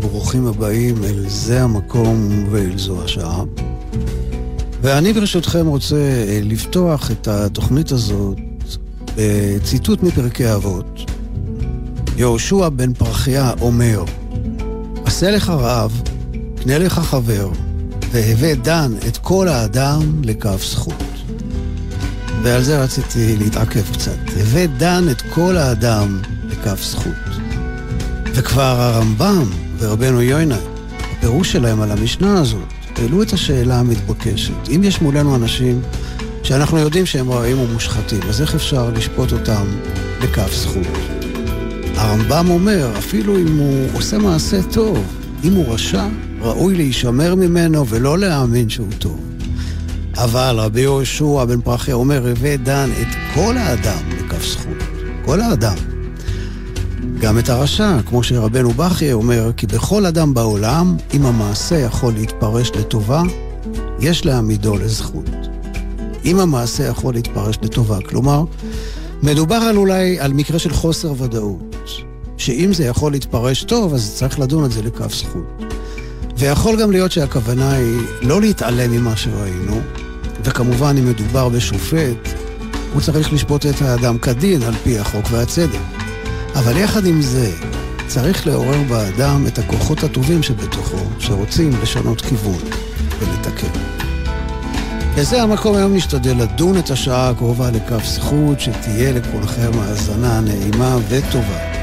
ברוכים הבאים אל זה המקום ואל זו השעה. ואני ברשותכם רוצה אה, לפתוח את התוכנית הזאת בציטוט מפרקי אבות. יהושע בן פרחיה אומר, עשה לך רעב, קנה לך חבר, והווה דן את כל האדם לכף זכות. ועל זה רציתי להתעכב קצת. הווה דן את כל האדם לכף זכות. וכבר הרמב"ם ורבנו יוינה, הפירוש שלהם על המשנה הזאת, העלו את השאלה המתבקשת. אם יש מולנו אנשים שאנחנו יודעים שהם רעים ומושחתים, אז איך אפשר לשפוט אותם בכף זכות? הרמב"ם אומר, אפילו אם הוא עושה מעשה טוב, אם הוא רשע, ראוי להישמר ממנו ולא להאמין שהוא טוב. אבל רבי יהושע בן פרחיה אומר, הווה דן את כל האדם לכף זכות. כל האדם. גם את הרשע, כמו שרבנו בכי אומר, כי בכל אדם בעולם, אם המעשה יכול להתפרש לטובה, יש להעמידו לזכות. אם המעשה יכול להתפרש לטובה, כלומר, מדובר על אולי על מקרה של חוסר ודאות, שאם זה יכול להתפרש טוב, אז צריך לדון את זה לכף זכות. ויכול גם להיות שהכוונה היא לא להתעלם ממה שראינו, וכמובן אם מדובר בשופט, הוא צריך לשפוט את האדם כדין על פי החוק והצדק. אבל יחד עם זה, צריך לעורר באדם את הכוחות הטובים שבתוכו, שרוצים לשנות כיוון ולתקן. וזה המקום היום נשתדל לדון את השעה הקרובה לכף זכות, שתהיה לכולכם האזנה נעימה וטובה.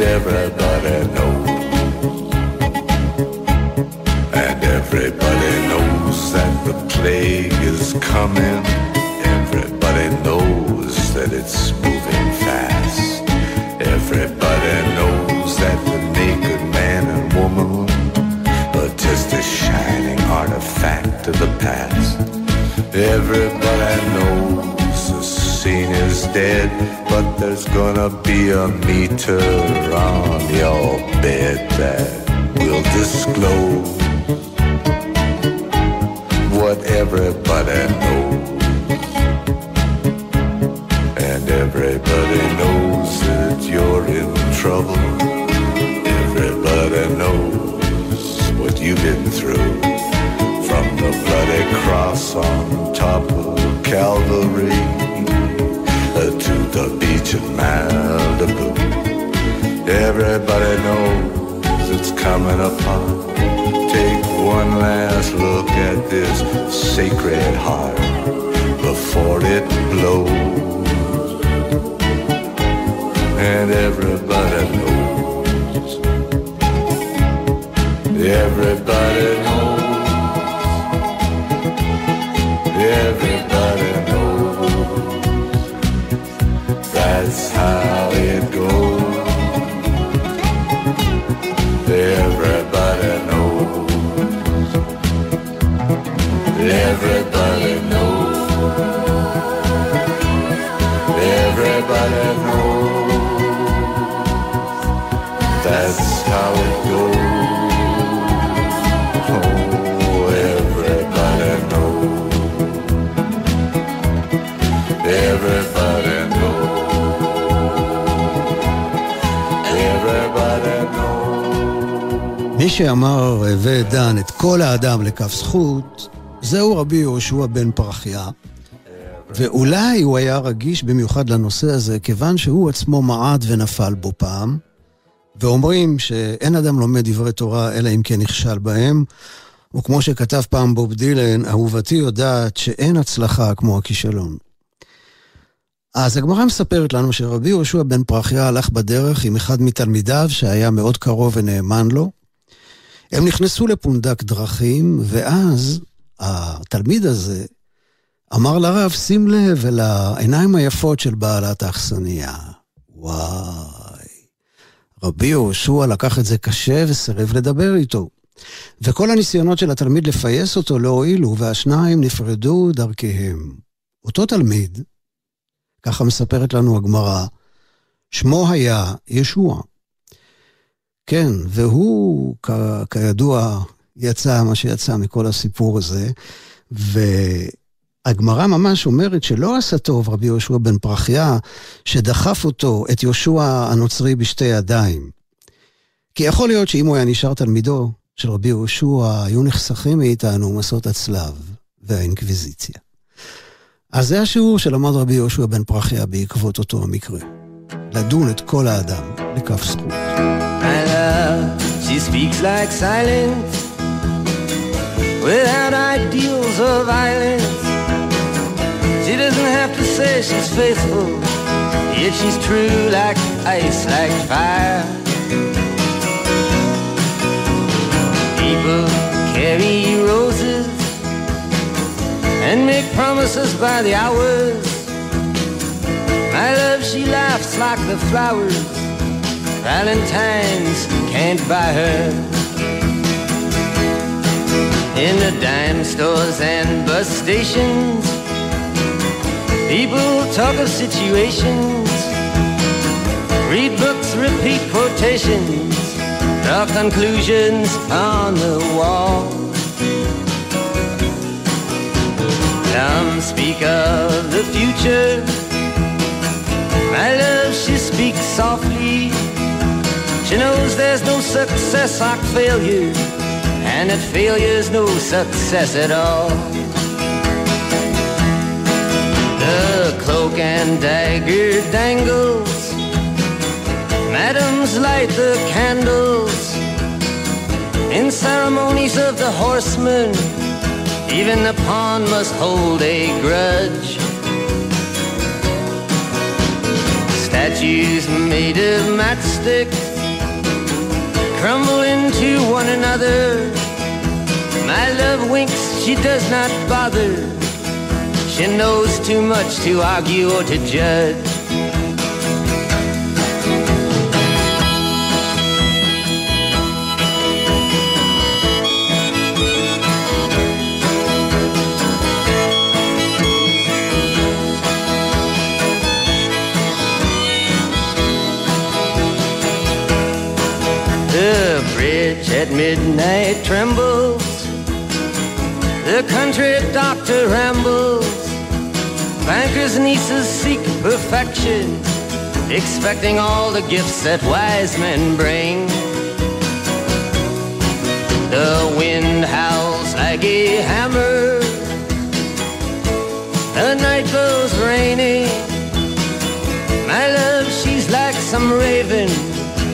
And everybody knows. And everybody knows that the plague is coming. Everybody knows that it's moving fast. Everybody knows that the naked man and woman are just a shining artifact of the past. Everybody knows scene is dead, but there's gonna be a meter on your bed that will disclose what everybody knows. And everybody knows that you're in trouble. Everybody knows what you've been through. From the bloody cross on top of Calvary to the beach in Malibu. Everybody knows it's coming upon. Take one last look at this sacred heart before it blows. And everybody knows. Everybody knows. Everybody knows. That's how it goes. Oh, everybody knows. Everybody knows. Everybody knows. מי שאמר ודן את כל האדם לכף זכות, זהו רבי יהושע בן פרחיה. ואולי הוא היה רגיש במיוחד לנושא הזה, כיוון שהוא עצמו מעד ונפל בו פעם, ואומרים שאין אדם לומד דברי תורה אלא אם כן נכשל בהם, וכמו שכתב פעם בוב דילן, אהובתי יודעת שאין הצלחה כמו הכישלון. אז הגמרא מספרת לנו שרבי יהושע בן פרחיה הלך בדרך עם אחד מתלמידיו שהיה מאוד קרוב ונאמן לו. הם נכנסו לפונדק דרכים, ואז התלמיד הזה אמר לרב, שים לב אל העיניים היפות של בעלת האכסניה. וואי. רבי יהושע לקח את זה קשה וסירב לדבר איתו. וכל הניסיונות של התלמיד לפייס אותו לא הועילו, והשניים נפרדו דרכיהם. אותו תלמיד, ככה מספרת לנו הגמרא, שמו היה ישוע. כן, והוא, כ- כידוע, יצא מה שיצא מכל הסיפור הזה, והגמרא ממש אומרת שלא עשה טוב רבי יהושע בן פרחיה, שדחף אותו, את יהושע הנוצרי, בשתי ידיים. כי יכול להיות שאם הוא היה נשאר תלמידו של רבי יהושע, היו נחסכים מאיתנו מסעות הצלב והאינקוויזיציה. אז זה השיעור שלמד רבי יהושע בן פרחיה בעקבות אותו המקרה. לדון את כל האדם לכף זכות. My love, she speaks like silence without ideals of violence. Doesn't have to say she's faithful, yet she's true like ice, like fire. People carry roses and make promises by the hours. My love, she laughs like the flowers. Valentine's can't buy her. In the dime stores and bus stations, people talk of situations, read books, repeat quotations, draw conclusions on the wall. Some speak of the future. My love, she speaks softly. She knows there's no success like failure, and that failure's no success at all. The cloak and dagger dangles, madams light the candles. In ceremonies of the horsemen, Even the pawn must hold a grudge. Statues made of matchsticks crumble into one another. My love winks, she does not bother. She knows too much to argue or to judge. The bridge at midnight trembles. The country doctor rambles. Bankers' nieces seek perfection, expecting all the gifts that wise men bring. The wind howls like a hammer. The night goes rainy. My love, she's like some raven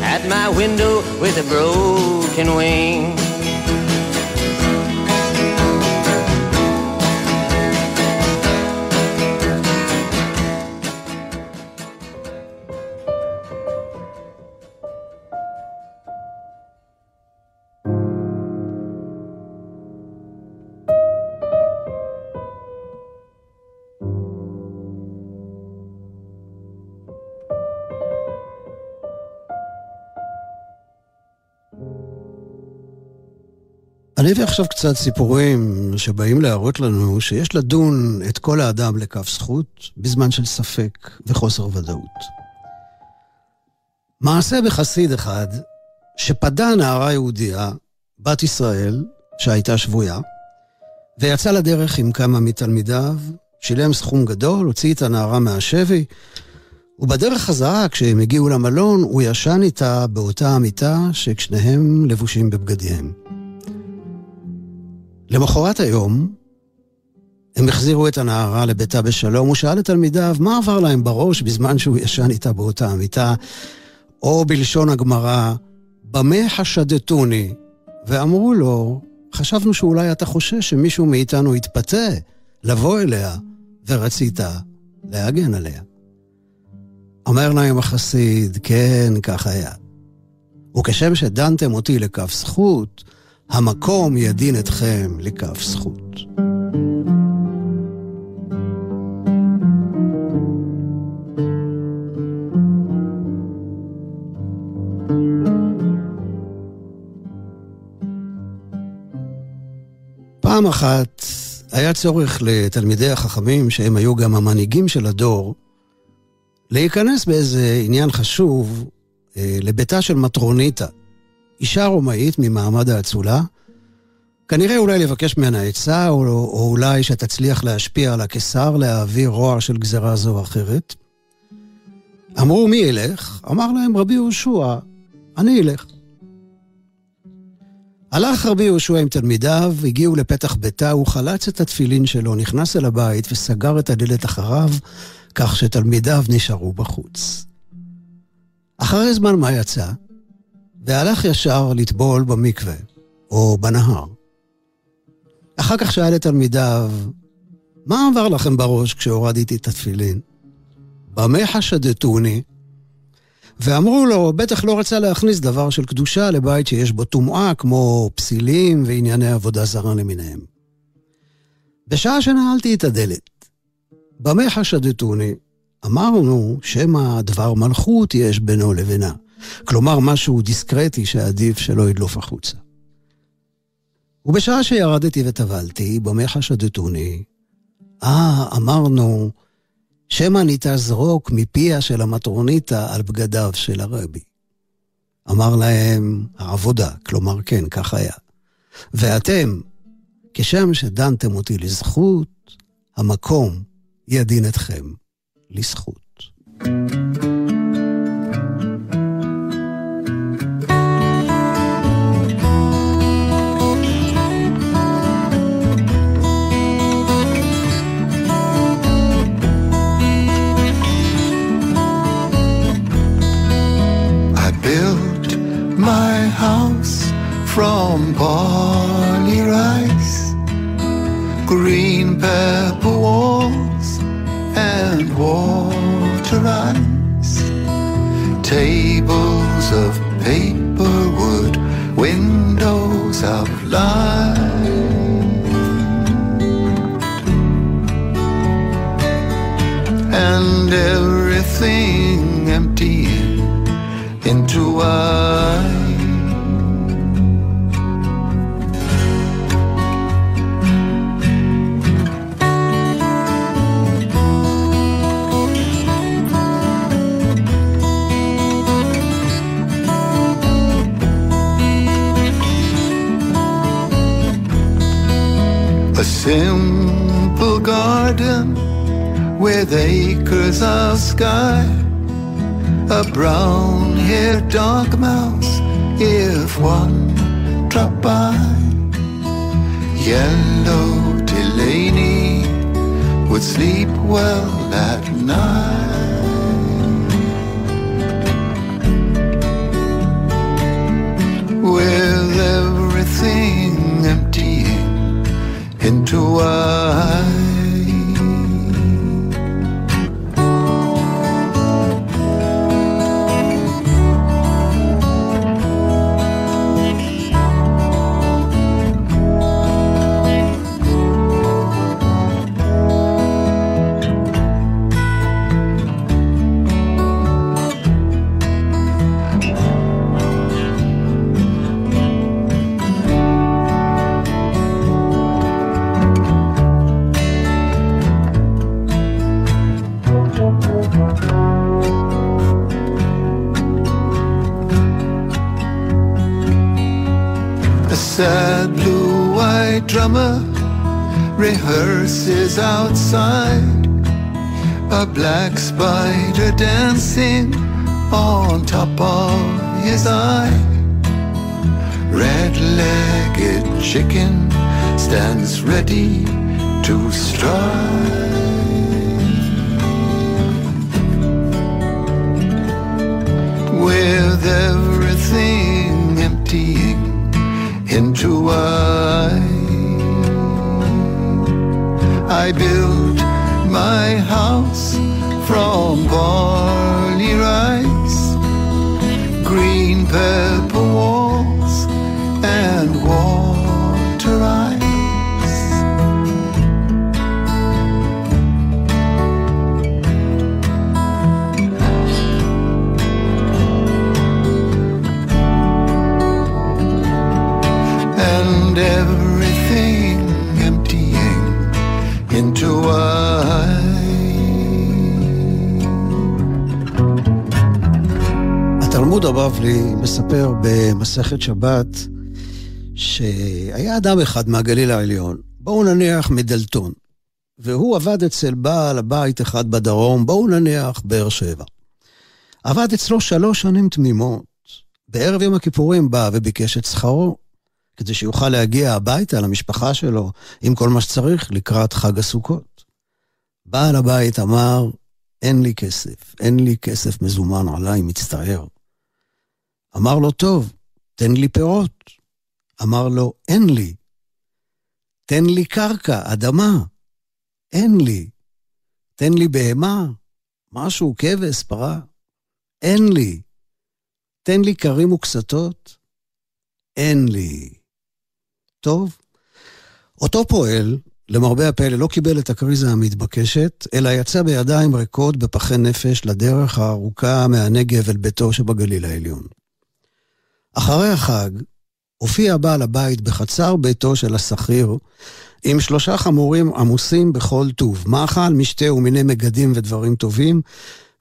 at my window with a broken wing. אני אביא עכשיו קצת סיפורים שבאים להראות לנו שיש לדון את כל האדם לכף זכות בזמן של ספק וחוסר ודאות. מעשה בחסיד אחד שפדה נערה יהודייה, בת ישראל, שהייתה שבויה, ויצא לדרך עם כמה מתלמידיו, שילם סכום גדול, הוציא את הנערה מהשבי, ובדרך חזרה, כשהם הגיעו למלון, הוא ישן איתה באותה המיטה ששניהם לבושים בבגדיהם. למחרת היום, הם החזירו את הנערה לביתה בשלום, הוא שאל את תלמידיו מה עבר להם בראש בזמן שהוא ישן איתה באותה המיטה, או בלשון הגמרא, במה חשדתוני? ואמרו לו, חשבנו שאולי אתה חושש שמישהו מאיתנו יתפתה לבוא אליה, ורצית להגן עליה. אומר להם החסיד, כן, כך היה. וכשם שדנתם אותי לכף זכות, המקום ידין אתכם לכף זכות. פעם אחת היה צורך לתלמידי החכמים, שהם היו גם המנהיגים של הדור, להיכנס באיזה עניין חשוב אה, לביתה של מטרוניתא, אישה רומאית ממעמד האצולה, כנראה אולי לבקש ממנה עצה, או, או אולי שתצליח להשפיע על הקיסר להעביר רוע של גזרה זו או אחרת. אמרו, מי ילך? אמר להם רבי יהושע, אני אלך. הלך רבי יהושע עם תלמידיו, הגיעו לפתח ביתה, הוא חלץ את התפילין שלו, נכנס אל הבית וסגר את הדלת אחריו, כך שתלמידיו נשארו בחוץ. אחרי זמן מה יצא? והלך ישר לטבול במקווה, או בנהר. אחר כך שאל את תלמידיו, מה עבר לכם בראש כשהורדתי את התפילין? במה חשדתוני? ואמרו לו, בטח לא רצה להכניס דבר של קדושה לבית שיש בו טומאה, כמו פסילים וענייני עבודה זרה למיניהם. בשעה שנעלתי את הדלת, במה חשדתוני? אמרנו שמא דבר מלכות יש בינו לבינה. כלומר, משהו דיסקרטי שעדיף שלא ידלוף החוצה. ובשעה שירדתי וטבלתי, במה חשדתוני? אה, אמרנו, שמא נתזרוק מפיה של המטרוניתא על בגדיו של הרבי. אמר להם, העבודה, כלומר כן, כך היה. ואתם, כשם שדנתם אותי לזכות, המקום ידין אתכם לזכות. thank you from barley rice. green purple walls and water ice, tables of paper wood, windows of light. And everything emptying into a simple garden with acres of sky. A brown haired dog mouse, if one drop by. Yellow Delaney would sleep well at night. With everything emptying into a blue-eyed rehearses outside. A black spider dancing on top of his eye. Red-legged chicken stands ready to strike. I built my house from barley הבבלי מספר במסכת שבת שהיה אדם אחד מהגליל העליון, בואו נניח מדלתון, והוא עבד אצל בעל הבית אחד בדרום, בואו נניח באר שבע. עבד אצלו שלוש שנים תמימות. בערב יום הכיפורים בא וביקש את שכרו, כדי שיוכל להגיע הביתה למשפחה שלו עם כל מה שצריך לקראת חג הסוכות. בעל הבית אמר, אין לי כסף, אין לי כסף מזומן עליי, מצטער. אמר לו, טוב, תן לי פירות. אמר לו, אין לי. תן לי קרקע, אדמה. אין לי. תן לי בהמה, משהו, כבש, פרה. אין לי. תן לי כרים וקסתות. אין לי. טוב. אותו פועל, למרבה הפלא, לא קיבל את הקריזה המתבקשת, אלא יצא בידיים ריקות בפחי נפש לדרך הארוכה מהנגב אל ביתו שבגליל העליון. אחרי החג, הופיע בעל הבית בחצר ביתו של השכיר, עם שלושה חמורים עמוסים בכל טוב, מאכל, משתה ומיני מגדים ודברים טובים,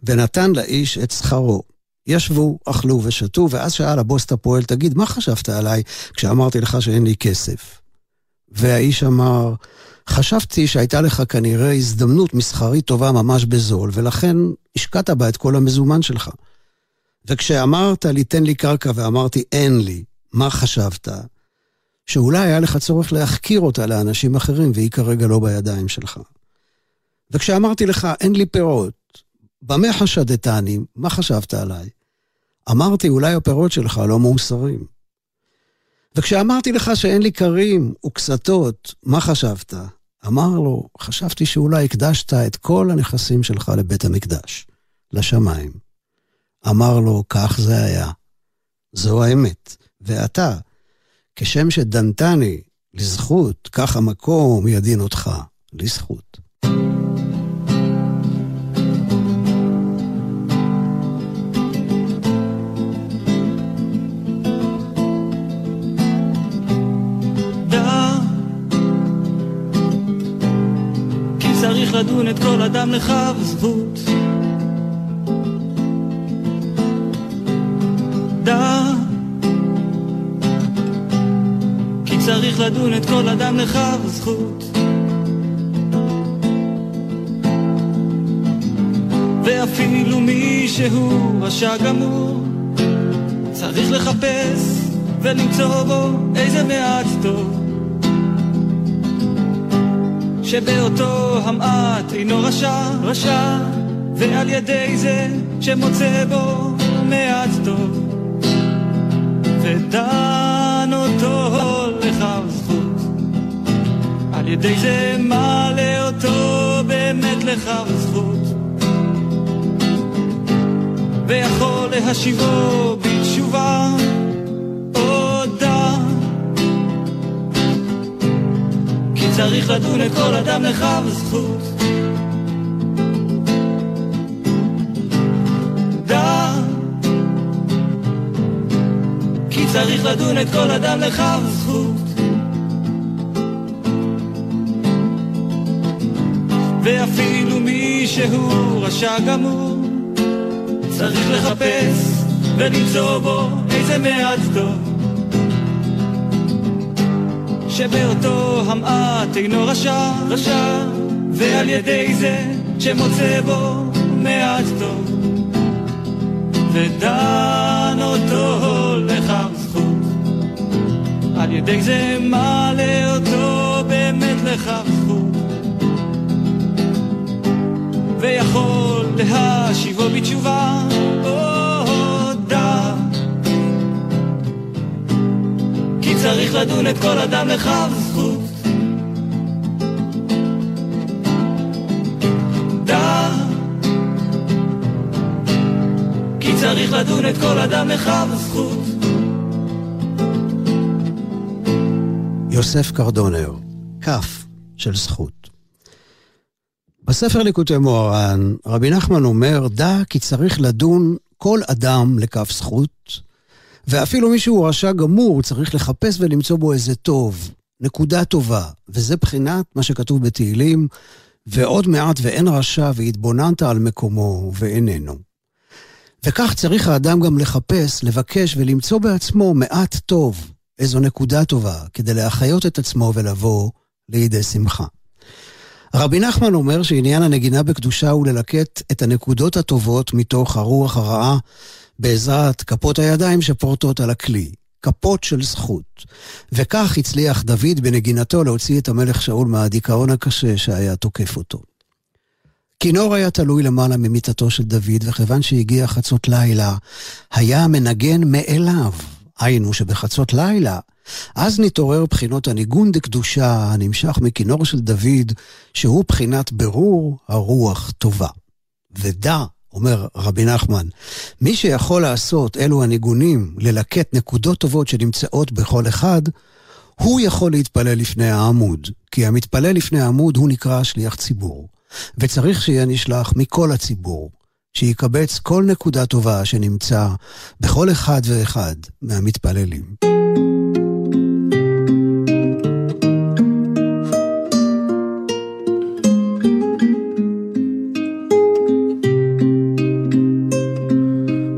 ונתן לאיש את שכרו. ישבו, אכלו ושתו, ואז שאל הבוס את הפועל, תגיד, מה חשבת עליי כשאמרתי לך שאין לי כסף? והאיש אמר, חשבתי שהייתה לך כנראה הזדמנות מסחרית טובה ממש בזול, ולכן השקעת בה את כל המזומן שלך. וכשאמרת לי, תן לי קרקע, ואמרתי, אין לי, מה חשבת? שאולי היה לך צורך להחכיר אותה לאנשים אחרים, והיא כרגע לא בידיים שלך. וכשאמרתי לך, אין לי פירות, במה חשדתני? מה חשבת עליי? אמרתי, אולי הפירות שלך לא מאוסרים. וכשאמרתי לך שאין לי כרים וקסתות, מה חשבת? אמר לו, חשבתי שאולי הקדשת את כל הנכסים שלך לבית המקדש, לשמיים. אמר לו, כך זה היה. זו האמת. ואתה, כשם שדנתני לזכות, כך המקום ידין אותך לזכות. לדון את כל אדם לכף זכות. דע, כי צריך לדון את כל אדם לכף זכות. ואפילו מי שהוא רשע גמור, צריך לחפש ולמצוא בו איזה מעט טוב. שבאותו המעט אינו רשע, רשע, ועל ידי זה שמוצא בו מעט טוב, ודן אותו לכף זכות, על ידי זה מעלה אותו באמת לכף זכות, ויכול להשיבו בתשובה צריך לדון את כל אדם לכף זכות. דע, צריך לדון את כל אדם לכף זכות. ואפילו מי שהוא רשע גמור, צריך לחפש ולמצוא בו איזה מעט טוב. שבאותו המעט אינו רשע, רשע, ועל ידי זה שמוצא בו מעט טוב, ודן אותו ידי זה מעלה אותו באמת לכף זכות, ויכול להשיבו בתשובה, צריך לדון את כל אדם לכף זכות. דע, כי צריך לדון את כל אדם לכף זכות. יוסף קרדונר, כף של זכות. בספר ליקוטי מוהר"ן, רבי נחמן אומר, דע כי צריך לדון כל אדם לכף זכות, ואפילו מי שהוא רשע גמור צריך לחפש ולמצוא בו איזה טוב, נקודה טובה, וזה בחינת מה שכתוב בתהילים, ועוד מעט ואין רשע והתבוננת על מקומו ואיננו. וכך צריך האדם גם לחפש, לבקש ולמצוא בעצמו מעט טוב, איזו נקודה טובה, כדי להחיות את עצמו ולבוא לידי שמחה. רבי נחמן אומר שעניין הנגינה בקדושה הוא ללקט את הנקודות הטובות מתוך הרוח הרעה בעזרת כפות הידיים שפורטות על הכלי, כפות של זכות. וכך הצליח דוד בנגינתו להוציא את המלך שאול מהדיכאון הקשה שהיה תוקף אותו. כינור היה תלוי למעלה ממיטתו של דוד, וכיוון שהגיע חצות לילה, היה מנגן מאליו. היינו שבחצות לילה, אז נתעורר בחינות הניגון דקדושה הנמשך מכינור של דוד, שהוא בחינת ברור הרוח טובה. ודע אומר רבי נחמן, מי שיכול לעשות אלו הניגונים, ללקט נקודות טובות שנמצאות בכל אחד, הוא יכול להתפלל לפני העמוד, כי המתפלל לפני העמוד הוא נקרא שליח ציבור, וצריך שיהיה נשלח מכל הציבור, שיקבץ כל נקודה טובה שנמצא בכל אחד ואחד מהמתפללים.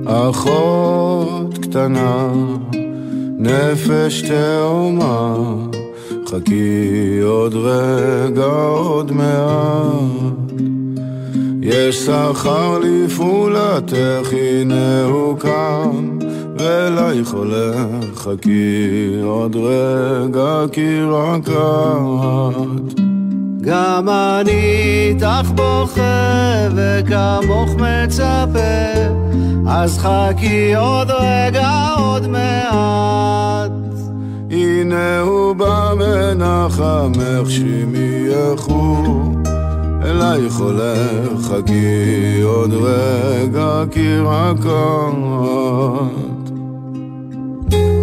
אחות קטנה, נפש תאומה, חכי עוד רגע, עוד מעט. יש שכר לפעולתך, הנה הוא כאן, ולייך הולך, חכי עוד רגע, כי רק את. גם אני איתך בוכה וכמוך מצפה. אז חכי עוד רגע עוד מעט. הנה הוא בא מנחמך שימי לכו אלייך הולך, חכי עוד רגע כי רק את.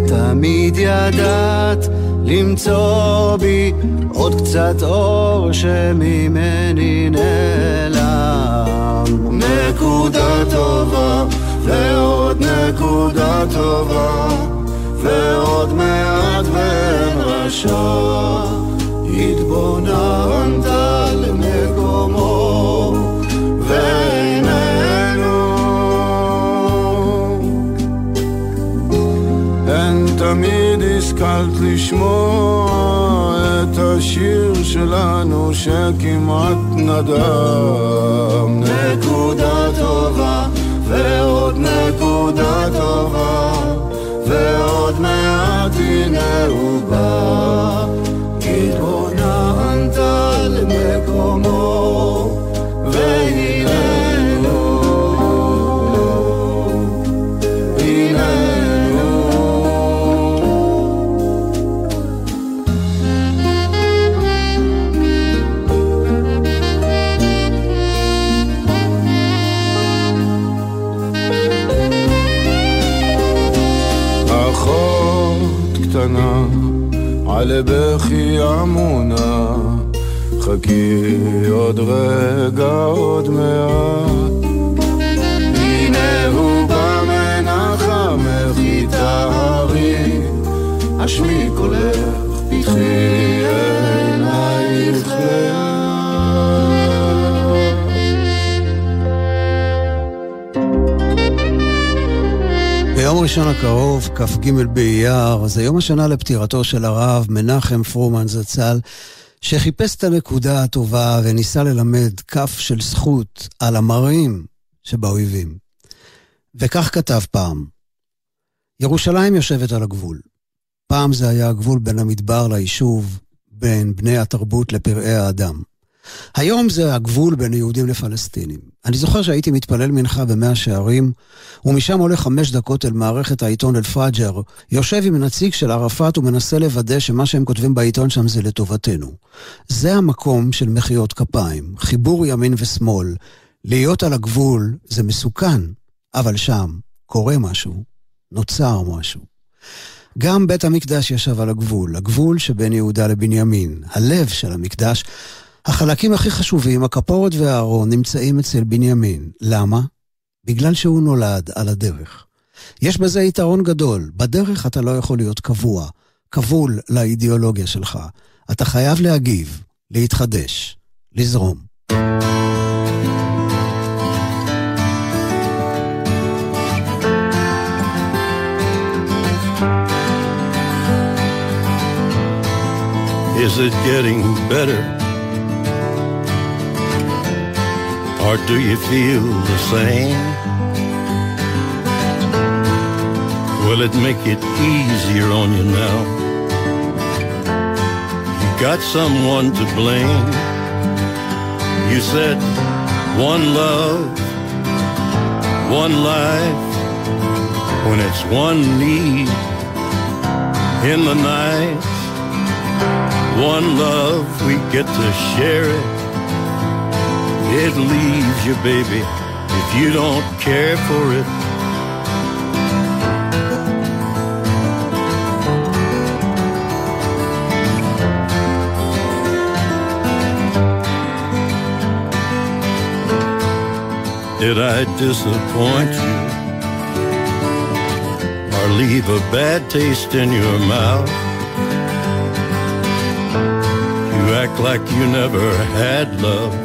תמיד ידעת למצוא בי עוד קצת אור שממני נעלם. נקודה טובה ועוד נקודה טובה ועוד מעט ואין רשע התבוננת השכלת לשמוע את השיר שלנו שכמעט נדם. נקודה טובה ועוד נקודה טובה ועוד מעט הנה הוא בא. התבוננת למקומו על בכי עמונה. חכי עוד רגע עוד מעט. הנה הוא בא מנחמך יטהרי השמי קולך פתחי עינייך ראשון הקרוב, כ"ג באייר, זה יום השנה לפטירתו של הרב מנחם פרומן זצ"ל, שחיפש את הנקודה הטובה וניסה ללמד כף של זכות על המראים שבאויבים. וכך כתב פעם: ירושלים יושבת על הגבול. פעם זה היה הגבול בין המדבר ליישוב, בין בני התרבות לפראי האדם. היום זה הגבול בין יהודים לפלסטינים. אני זוכר שהייתי מתפלל מנחה במאה שערים, ומשם הולך חמש דקות אל מערכת העיתון אל-פאג'ר, יושב עם נציג של ערפאת ומנסה לוודא שמה שהם כותבים בעיתון שם זה לטובתנו. זה המקום של מחיאת כפיים, חיבור ימין ושמאל. להיות על הגבול זה מסוכן, אבל שם קורה משהו, נוצר משהו. גם בית המקדש ישב על הגבול, הגבול שבין יהודה לבנימין, הלב של המקדש, החלקים הכי חשובים, הכפורת והארון, נמצאים אצל בנימין. למה? בגלל שהוא נולד על הדרך. יש בזה יתרון גדול. בדרך אתה לא יכול להיות קבוע, כבול לאידיאולוגיה שלך. אתה חייב להגיב, להתחדש, לזרום. Is it getting better? Or do you feel the same? Will it make it easier on you now? You got someone to blame. You said one love, one life, when it's one need in the night. One love, we get to share it. It leaves you, baby, if you don't care for it. Did I disappoint you? Or leave a bad taste in your mouth? You act like you never had love.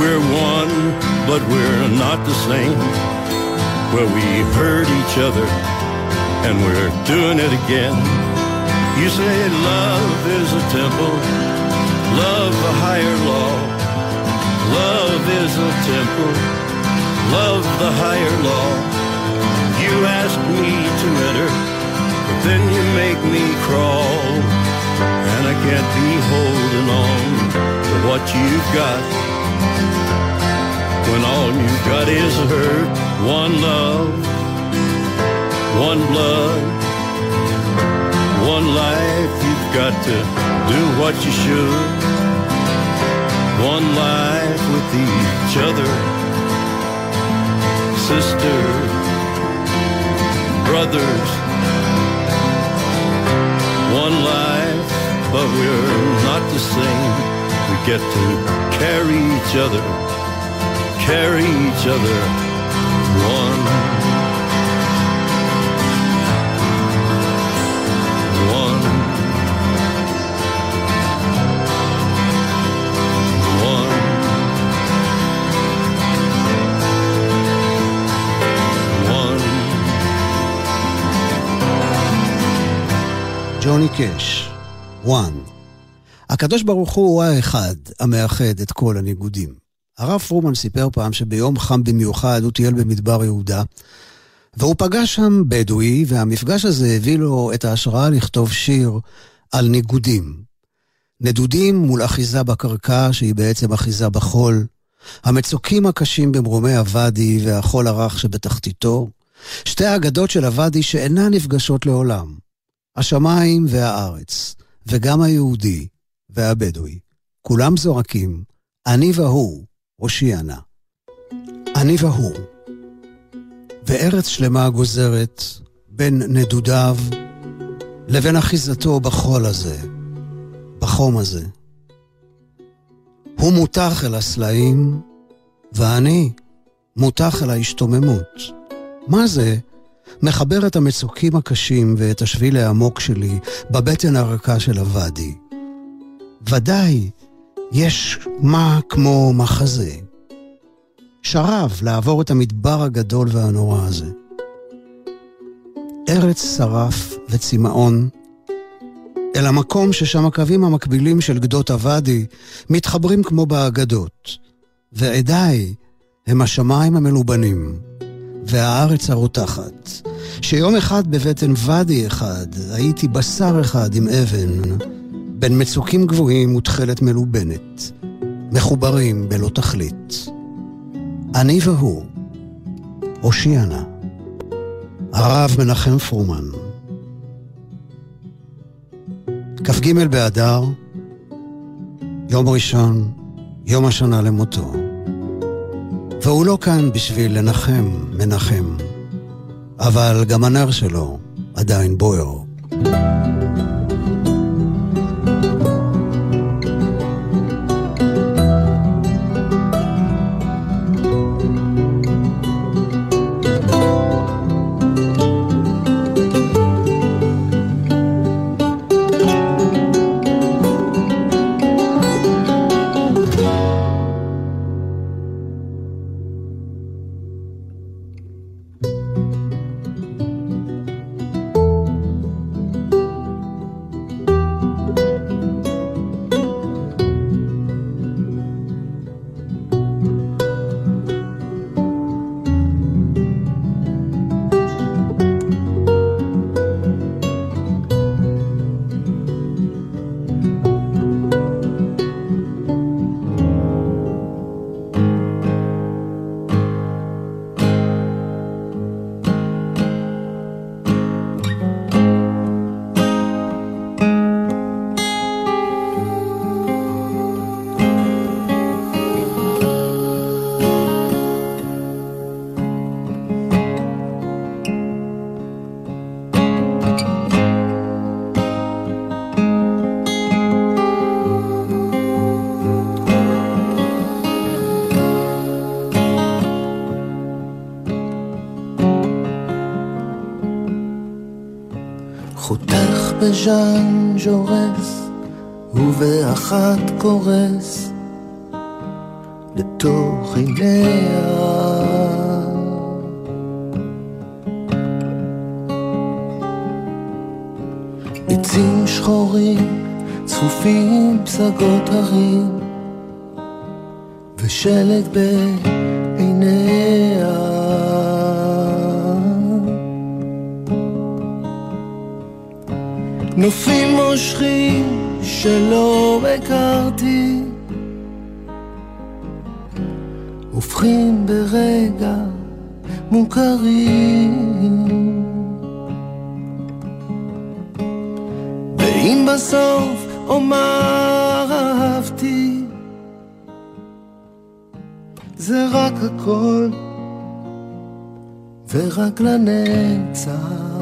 We're one, but we're not the same. Well, we hurt each other, and we're doing it again. You say love is a temple, love a higher law. Love is a temple, love the higher law. You ask me to enter, but then you make me crawl. And I can't be holding on to what you've got when all you've got is hurt. One love, one blood, one life. You've got to do what you should. One life with each other, sisters, brothers. One life, but we're not the same. We get to carry each other, carry each other one. One. One. One. Johnny Cash, One. הקדוש ברוך הוא הוא האחד המאחד את כל הניגודים. הרב פרומן סיפר פעם שביום חם במיוחד הוא טייל במדבר יהודה, והוא פגש שם בדואי, והמפגש הזה הביא לו את ההשראה לכתוב שיר על ניגודים. נדודים מול אחיזה בקרקע, שהיא בעצם אחיזה בחול, המצוקים הקשים במרומי הוואדי והחול הרך שבתחתיתו, שתי האגדות של הוואדי שאינן נפגשות לעולם, השמיים והארץ, וגם היהודי והבדואי, כולם זורקים, אני והוא, הושיענה. אני והוא. וארץ שלמה גוזרת בין נדודיו לבין אחיזתו בחול הזה, בחום הזה. הוא מותח אל הסלעים, ואני מותח אל ההשתוממות. מה זה? מחבר את המצוקים הקשים ואת השביל העמוק שלי בבטן הרכה של הוואדי. ודאי, יש מה כמו מחזה. שרב לעבור את המדבר הגדול והנורא הזה. ארץ שרף וצמאון, אל המקום ששם הקווים המקבילים של גדות הוואדי מתחברים כמו באגדות, ועדיי הם השמיים המלובנים, והארץ הרותחת, שיום אחד בבטן ואדי אחד הייתי בשר אחד עם אבן, בין מצוקים גבוהים ותכלת מלובנת, מחוברים בלא תכלית. אני והוא, הושיענה, הרב מנחם פרומן. כ"ג באדר, יום ראשון, יום השנה למותו. והוא לא כאן בשביל לנחם, מנחם, אבל גם הנר שלו עדיין בוער. חותך בז'אן ז'ורס, ובאחת קורס לתוך עיניה. עצים שחורים, צפופים פסגות הרים, ושלג בעיניה. נופים מושכים שלא הכרתי, הופכים ברגע מוכרים. ואם בסוף אומר אהבתי, זה רק הכל ורק לנצח.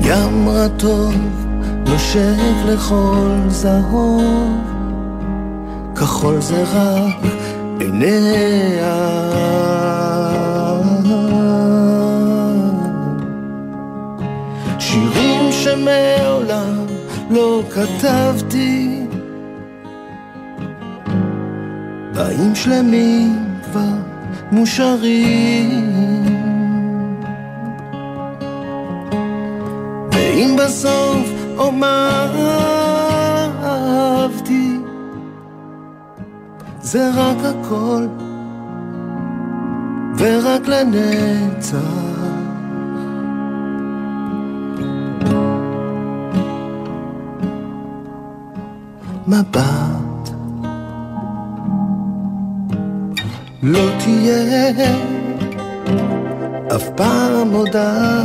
ים רטוב נושק לכל זהוב, כחול זה רק עיניה. שירים שמעולם לא כתבתי חיים שלמים כבר מושרים. ואם בסוף אומר אהבתי זה רק הכל ורק לנצח. מבט לא תהיה אף פעם הודעה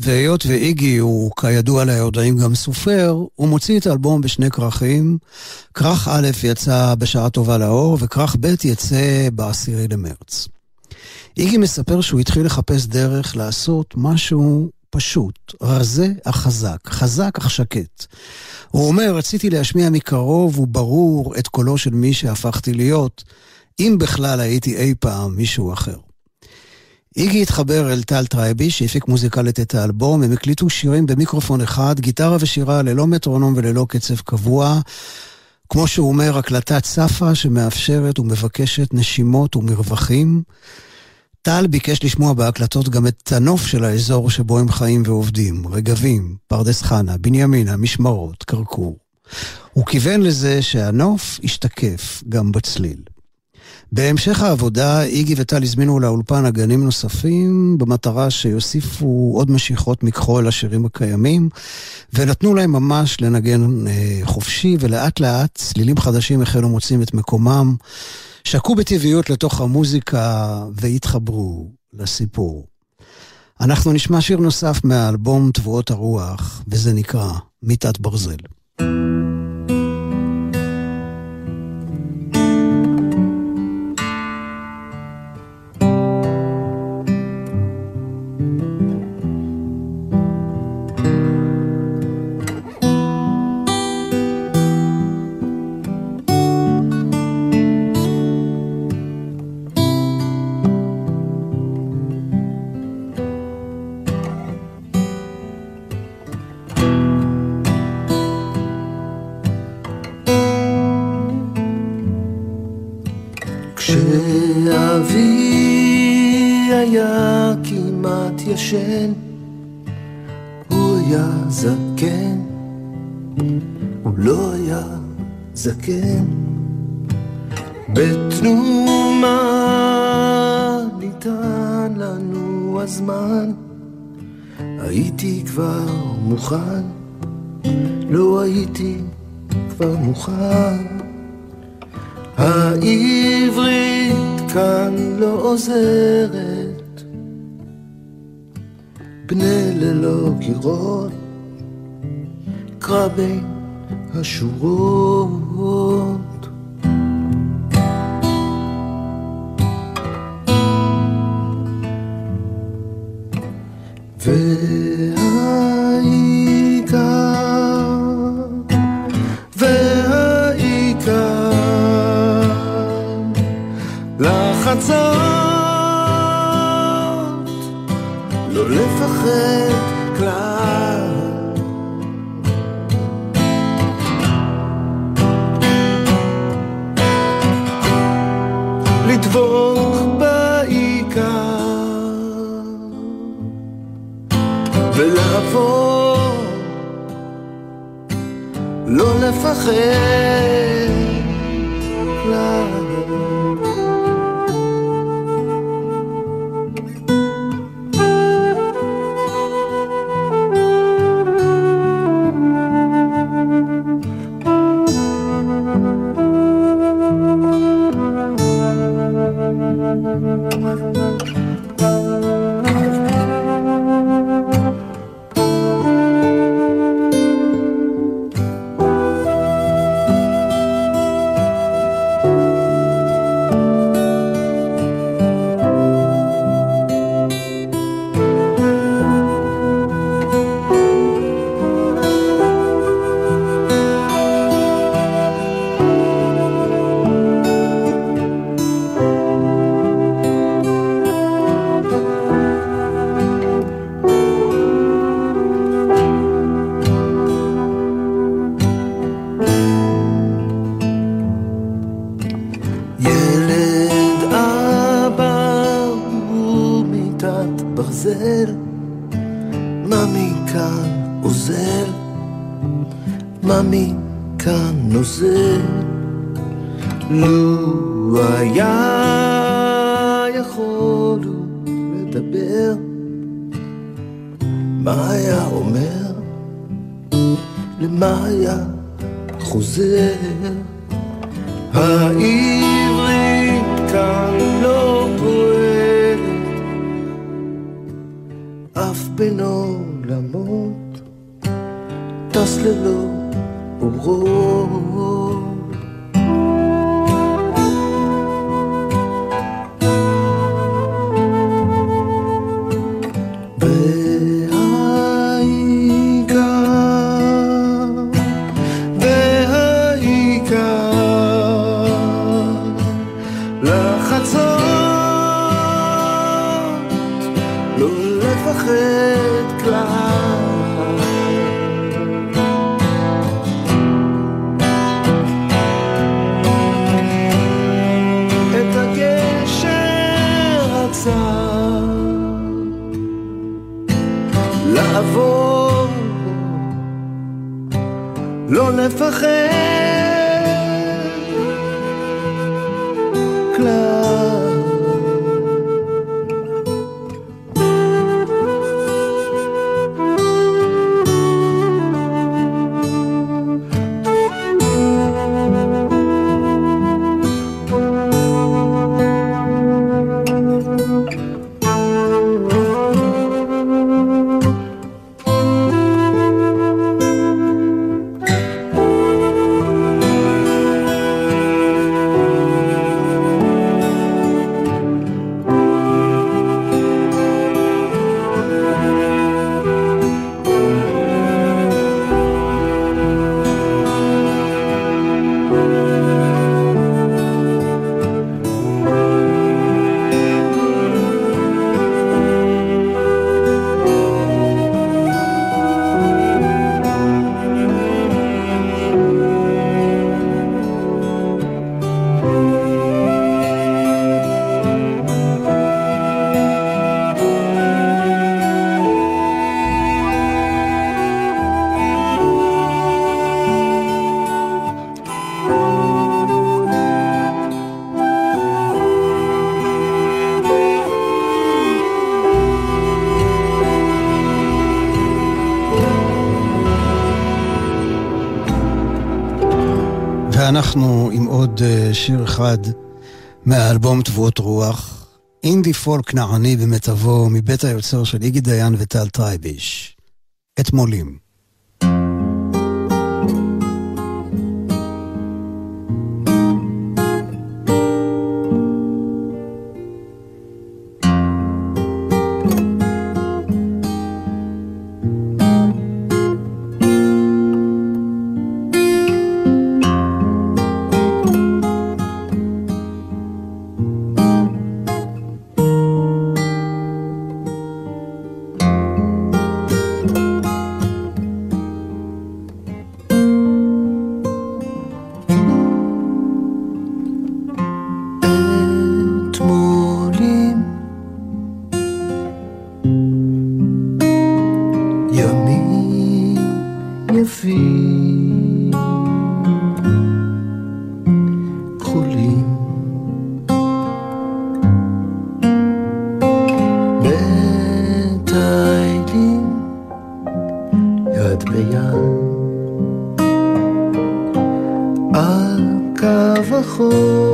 והיות ואיגי הוא כידוע ליודעים גם סופר, הוא מוציא את האלבום בשני כרכים. כרך א' יצא בשעה טובה לאור, וכרך ב' יצא בעשירי למרץ. איגי מספר שהוא התחיל לחפש דרך לעשות משהו פשוט, רזה אך חזק, חזק אך שקט. הוא אומר, רציתי להשמיע מקרוב וברור את קולו של מי שהפכתי להיות. אם בכלל הייתי אי פעם מישהו אחר. איגי התחבר אל טל טרייביש, שהפיק מוזיקלית את האלבום, הם הקליטו שירים במיקרופון אחד, גיטרה ושירה ללא מטרונום וללא קצב קבוע. כמו שהוא אומר, הקלטת צפה שמאפשרת ומבקשת נשימות ומרווחים. טל ביקש לשמוע בהקלטות גם את הנוף של האזור שבו הם חיים ועובדים, רגבים, פרדס חנה, בנימינה, משמרות, כרכור. הוא כיוון לזה שהנוף ישתקף גם בצליל. בהמשך העבודה, איגי וטל הזמינו לאולפן אגנים נוספים, במטרה שיוסיפו עוד משיכות מכחול לשירים הקיימים, ונתנו להם ממש לנגן אה, חופשי, ולאט לאט צלילים חדשים החלו מוצאים את מקומם, שקעו בטבעיות לתוך המוזיקה והתחברו לסיפור. אנחנו נשמע שיר נוסף מהאלבום תבואות הרוח, וזה נקרא מיטת ברזל. ישן, הוא היה זקן, הוא לא היה זקן. בתנומה ניתן לנו הזמן, הייתי כבר מוכן, לא הייתי כבר מוכן. העברית כאן לא עוזרת בני ללא קירות, קרא בין השורות. לדבוק בעיקר ולעבור, לא לפחד truineau la monte, tasse le lot au rose. אחת מהאלבום תבואות רוח, אינדי פולק כנעני במיטבו מבית היוצר של איגי דיין וטל טרייביש, אתמולים. 不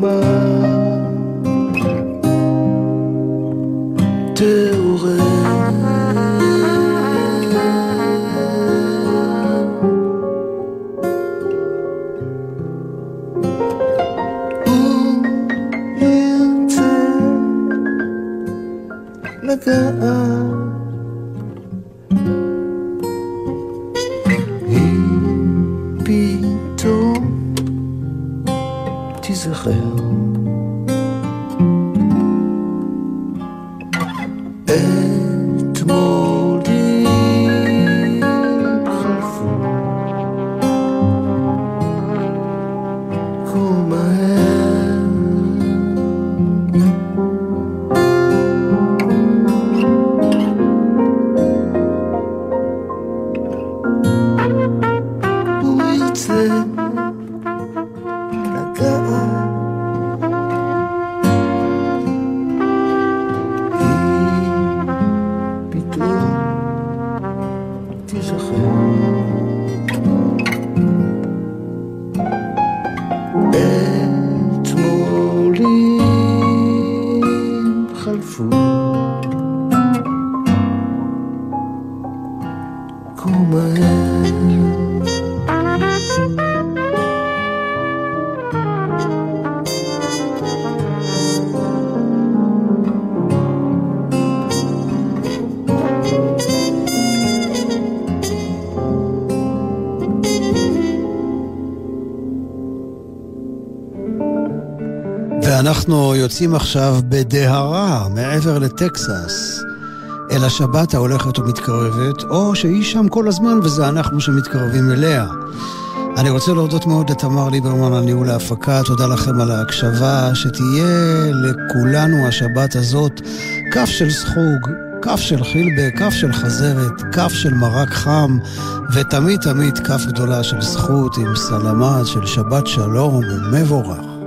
terima. אנחנו יוצאים עכשיו בדהרה, מעבר לטקסס, אל השבת ההולכת ומתקרבת, או שהיא שם כל הזמן וזה אנחנו שמתקרבים אליה. אני רוצה להודות מאוד לתמר ליברמן על ניהול ההפקה, תודה לכם על ההקשבה, שתהיה לכולנו השבת הזאת כף של סחוג, כף של חילבה, כף של חזרת, כף של מרק חם, ותמיד תמיד כף גדולה של זכות עם סלמת של שבת שלום ומבורך.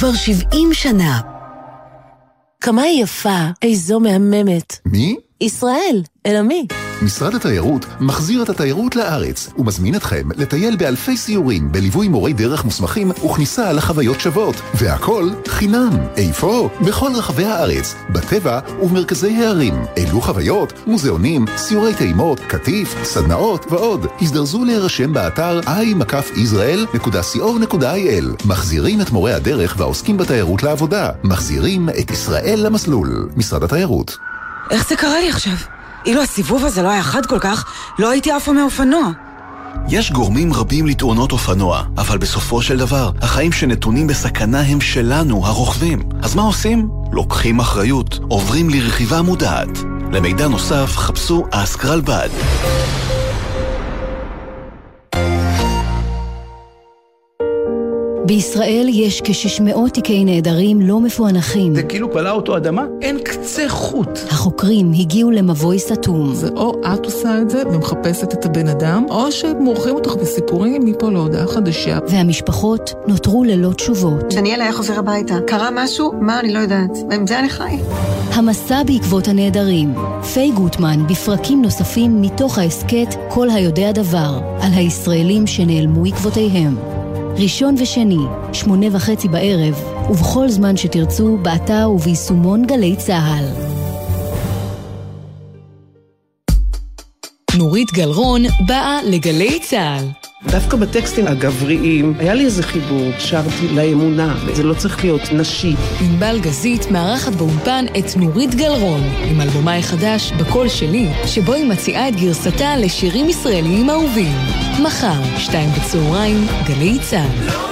כבר 70 שנה. כמה היא יפה, איזו מהממת. מי? ישראל, אלא מי? משרד התיירות מחזיר את התיירות לארץ ומזמין אתכם לטייל באלפי סיורים בליווי מורי דרך מוסמכים וכניסה לחוויות שוות. והכל חינם. איפה? בכל רחבי הארץ, בטבע ובמרכזי הערים. אלו חוויות, מוזיאונים, סיורי טעימות, קטיף, סדנאות ועוד. הזדרזו להירשם באתר i.israel.co.il. מחזירים את מורי הדרך והעוסקים בתיירות לעבודה. מחזירים את ישראל למסלול. משרד התיירות. איך זה קרה לי עכשיו? אילו הסיבוב הזה לא היה חד כל כך, לא הייתי עפה מאופנוע. יש גורמים רבים לתאונות אופנוע, אבל בסופו של דבר, החיים שנתונים בסכנה הם שלנו, הרוכבים. אז מה עושים? לוקחים אחריות, עוברים לרכיבה מודעת. למידע נוסף, חפשו אסקרלבד. בישראל יש כ-600 תיקי נעדרים לא מפוענחים. זה כאילו פלעה אותו אדמה? אין קצה חוט. החוקרים הגיעו למבוי סתום. זה או את עושה את זה ומחפשת את הבן אדם, או שמורחים אותך בסיפורים מפה להודעה חדשה. והמשפחות נותרו ללא תשובות. דניאל היה חוזר הביתה. קרה משהו? מה? אני לא יודעת. ועם זה אני חי. המסע בעקבות הנעדרים. פיי גוטמן בפרקים נוספים מתוך ההסכת "כל היודע דבר" על הישראלים שנעלמו עקבותיהם. ראשון ושני, שמונה וחצי בערב, ובכל זמן שתרצו, באתר וביישומון גלי צה"ל. נורית גלרון באה לגלי צה"ל. דווקא בטקסטים הגבריים, היה לי איזה חיבור, שרתי לאמונה, זה לא צריך להיות נשי. ענבל גזית מארחת באולפן את נורית גלרון, עם אלבומה החדש "בקול שלי", שבו היא מציעה את גרסתה לשירים ישראליים אהובים. מחר, שתיים בצהריים, גלי צה"ל.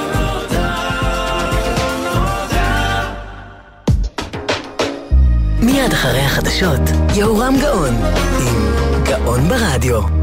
החדשות, יהורם גאון, עם גאון ברדיו.